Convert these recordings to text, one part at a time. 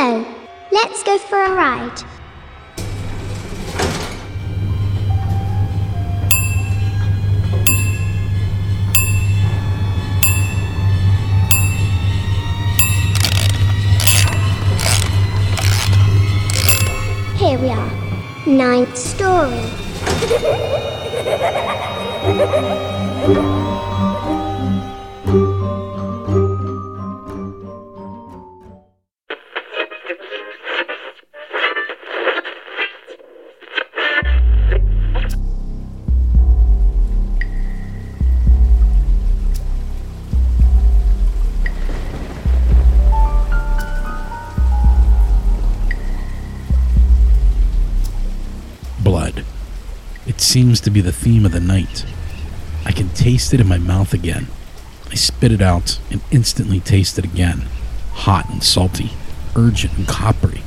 Hello. Let's go for a ride. Here we are. Ninth story. seems to be the theme of the night. I can taste it in my mouth again. I spit it out and instantly taste it again. Hot and salty, urgent and coppery.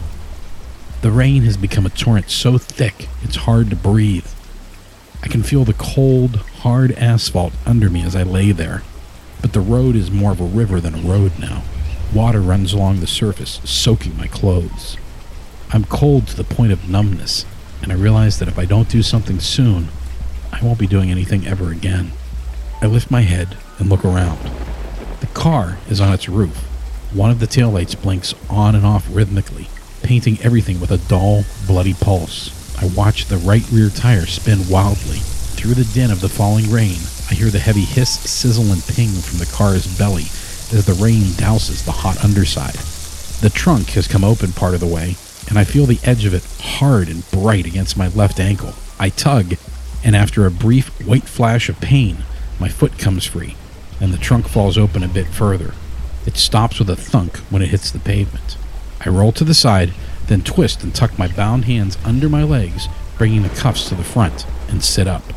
The rain has become a torrent so thick it's hard to breathe. I can feel the cold, hard asphalt under me as I lay there. But the road is more of a river than a road now. Water runs along the surface, soaking my clothes. I'm cold to the point of numbness, and I realize that if I don't do something soon, I won't be doing anything ever again. I lift my head and look around. The car is on its roof. One of the taillights blinks on and off rhythmically, painting everything with a dull, bloody pulse. I watch the right rear tire spin wildly. Through the din of the falling rain, I hear the heavy hiss, sizzle, and ping from the car's belly as the rain douses the hot underside. The trunk has come open part of the way, and I feel the edge of it hard and bright against my left ankle. I tug, and after a brief white flash of pain, my foot comes free, and the trunk falls open a bit further. It stops with a thunk when it hits the pavement. I roll to the side, then twist and tuck my bound hands under my legs, bringing the cuffs to the front, and sit up.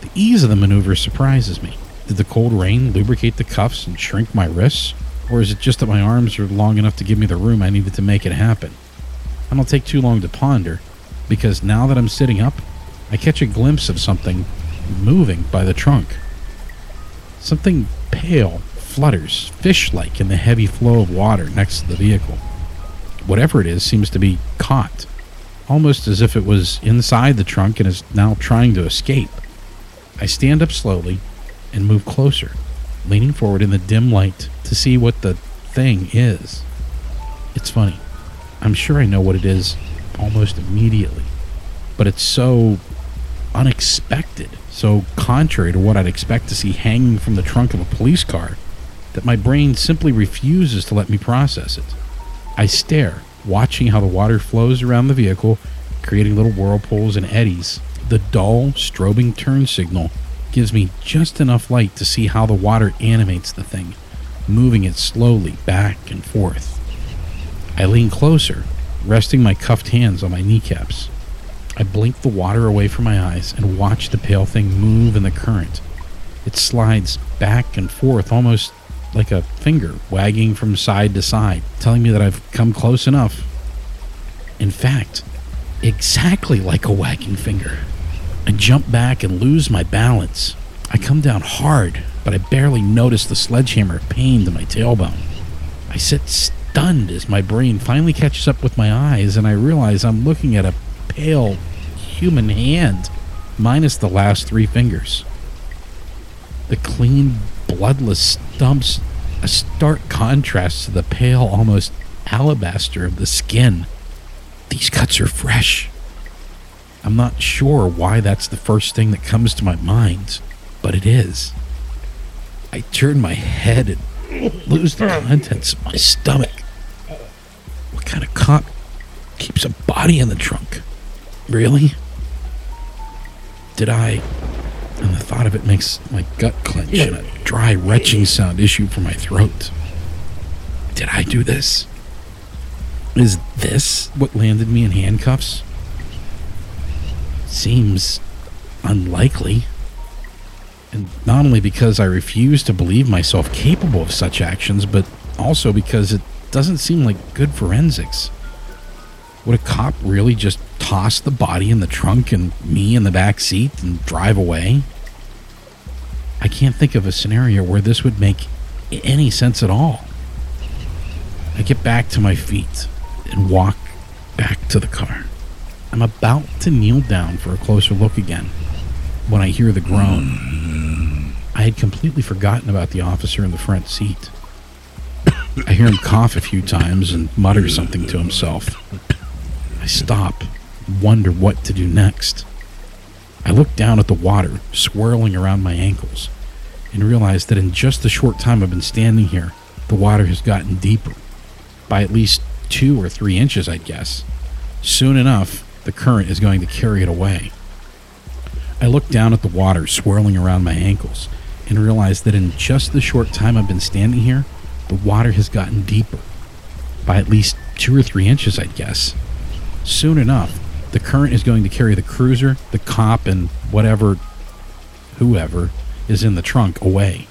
The ease of the maneuver surprises me. Did the cold rain lubricate the cuffs and shrink my wrists? Or is it just that my arms are long enough to give me the room I needed to make it happen? I don't take too long to ponder, because now that I'm sitting up, I catch a glimpse of something moving by the trunk. Something pale flutters, fish like, in the heavy flow of water next to the vehicle. Whatever it is seems to be caught, almost as if it was inside the trunk and is now trying to escape. I stand up slowly and move closer, leaning forward in the dim light to see what the thing is. It's funny. I'm sure I know what it is almost immediately, but it's so unexpected, so contrary to what I'd expect to see hanging from the trunk of a police car, that my brain simply refuses to let me process it. I stare, watching how the water flows around the vehicle, creating little whirlpools and eddies. The dull, strobing turn signal gives me just enough light to see how the water animates the thing, moving it slowly back and forth. I lean closer, resting my cuffed hands on my kneecaps. I blink the water away from my eyes and watch the pale thing move in the current. It slides back and forth almost like a finger wagging from side to side, telling me that I've come close enough. In fact, exactly like a wagging finger. I jump back and lose my balance. I come down hard, but I barely notice the sledgehammer pain to my tailbone. I sit stunned as my brain finally catches up with my eyes and I realize I'm looking at a pale human hand, minus the last three fingers. The clean, bloodless stumps, a stark contrast to the pale, almost alabaster of the skin. These cuts are fresh. I'm not sure why that's the first thing that comes to my mind, but it is. I turn my head and lose the contents of my stomach. Kind of cop keeps a body in the trunk? Really? Did I? And the thought of it makes my gut clench and a dry retching sound issue from my throat. Did I do this? Is this what landed me in handcuffs? Seems unlikely. And not only because I refuse to believe myself capable of such actions, but also because it doesn't seem like good forensics. Would a cop really just toss the body in the trunk and me in the back seat and drive away? I can't think of a scenario where this would make any sense at all. I get back to my feet, and walk back to the car. I'm about to kneel down for a closer look again when I hear the groan. I had completely forgotten about the officer in the front seat. I hear him cough a few times and mutter something to himself. I stop, wonder what to do next. I look down at the water swirling around my ankles and realize that in just the short time I've been standing here, the water has gotten deeper by at least two or three inches, I'd guess. Soon enough, the current is going to carry it away. I look down at the water swirling around my ankles and realize that in just the short time I've been standing here, the water has gotten deeper by at least two or three inches, I'd guess. Soon enough, the current is going to carry the cruiser, the cop, and whatever, whoever is in the trunk away.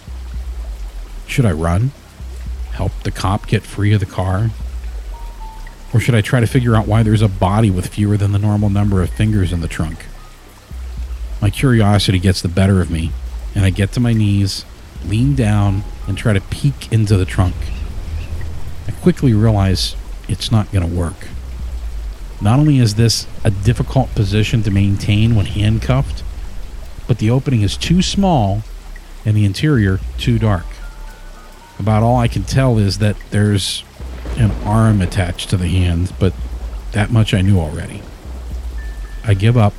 Should I run? Help the cop get free of the car? Or should I try to figure out why there's a body with fewer than the normal number of fingers in the trunk? My curiosity gets the better of me, and I get to my knees, lean down, and try to peek into the trunk. I quickly realize it's not going to work. Not only is this a difficult position to maintain when handcuffed, but the opening is too small and the interior too dark. About all I can tell is that there's an arm attached to the hand, but that much I knew already. I give up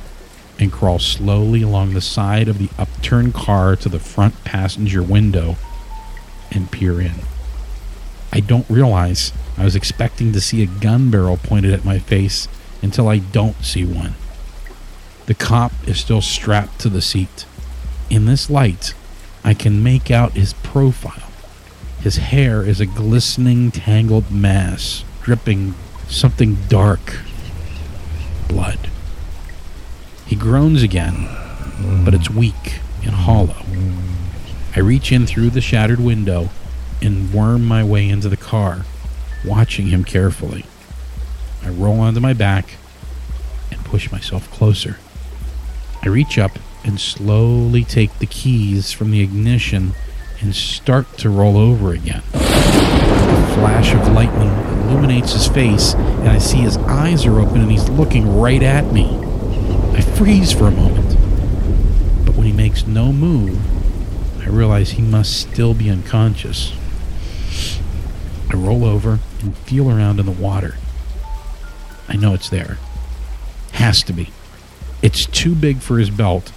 and crawl slowly along the side of the upturned car to the front passenger window and peer in. I don't realize I was expecting to see a gun barrel pointed at my face until I don't see one. The cop is still strapped to the seat. In this light, I can make out his profile. His hair is a glistening, tangled mass, dripping something dark blood. He groans again, but it's weak and hollow. I reach in through the shattered window and worm my way into the car, watching him carefully. I roll onto my back and push myself closer. I reach up and slowly take the keys from the ignition and start to roll over again. A flash of lightning illuminates his face, and I see his eyes are open and he's looking right at me. I freeze for a moment, but when he makes no move, I realize he must still be unconscious. I roll over and feel around in the water. I know it's there. Has to be. It's too big for his belt,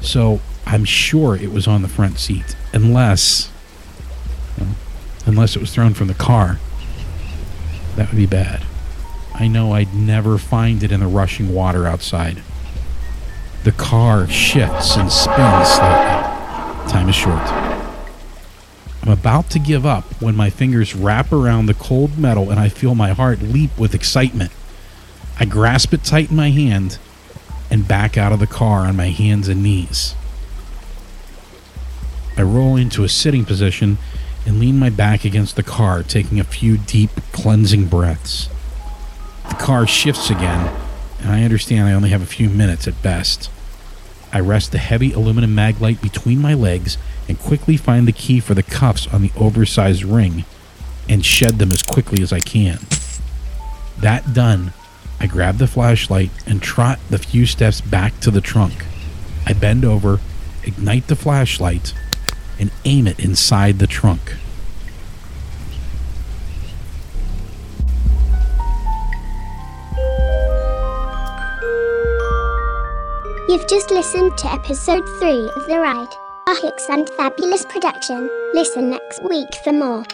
so I'm sure it was on the front seat, unless, unless it was thrown from the car. That would be bad. I know I'd never find it in the rushing water outside. The car shifts and spins slightly. Time is short. I'm about to give up when my fingers wrap around the cold metal and I feel my heart leap with excitement. I grasp it tight in my hand and back out of the car on my hands and knees. I roll into a sitting position and lean my back against the car, taking a few deep, cleansing breaths. The car shifts again, and I understand I only have a few minutes at best. I rest the heavy aluminum mag light between my legs and quickly find the key for the cuffs on the oversized ring and shed them as quickly as I can. That done, I grab the flashlight and trot the few steps back to the trunk. I bend over, ignite the flashlight, and aim it inside the trunk. Just listened to episode 3 of The Ride, a Hicks and Fabulous production. Listen next week for more.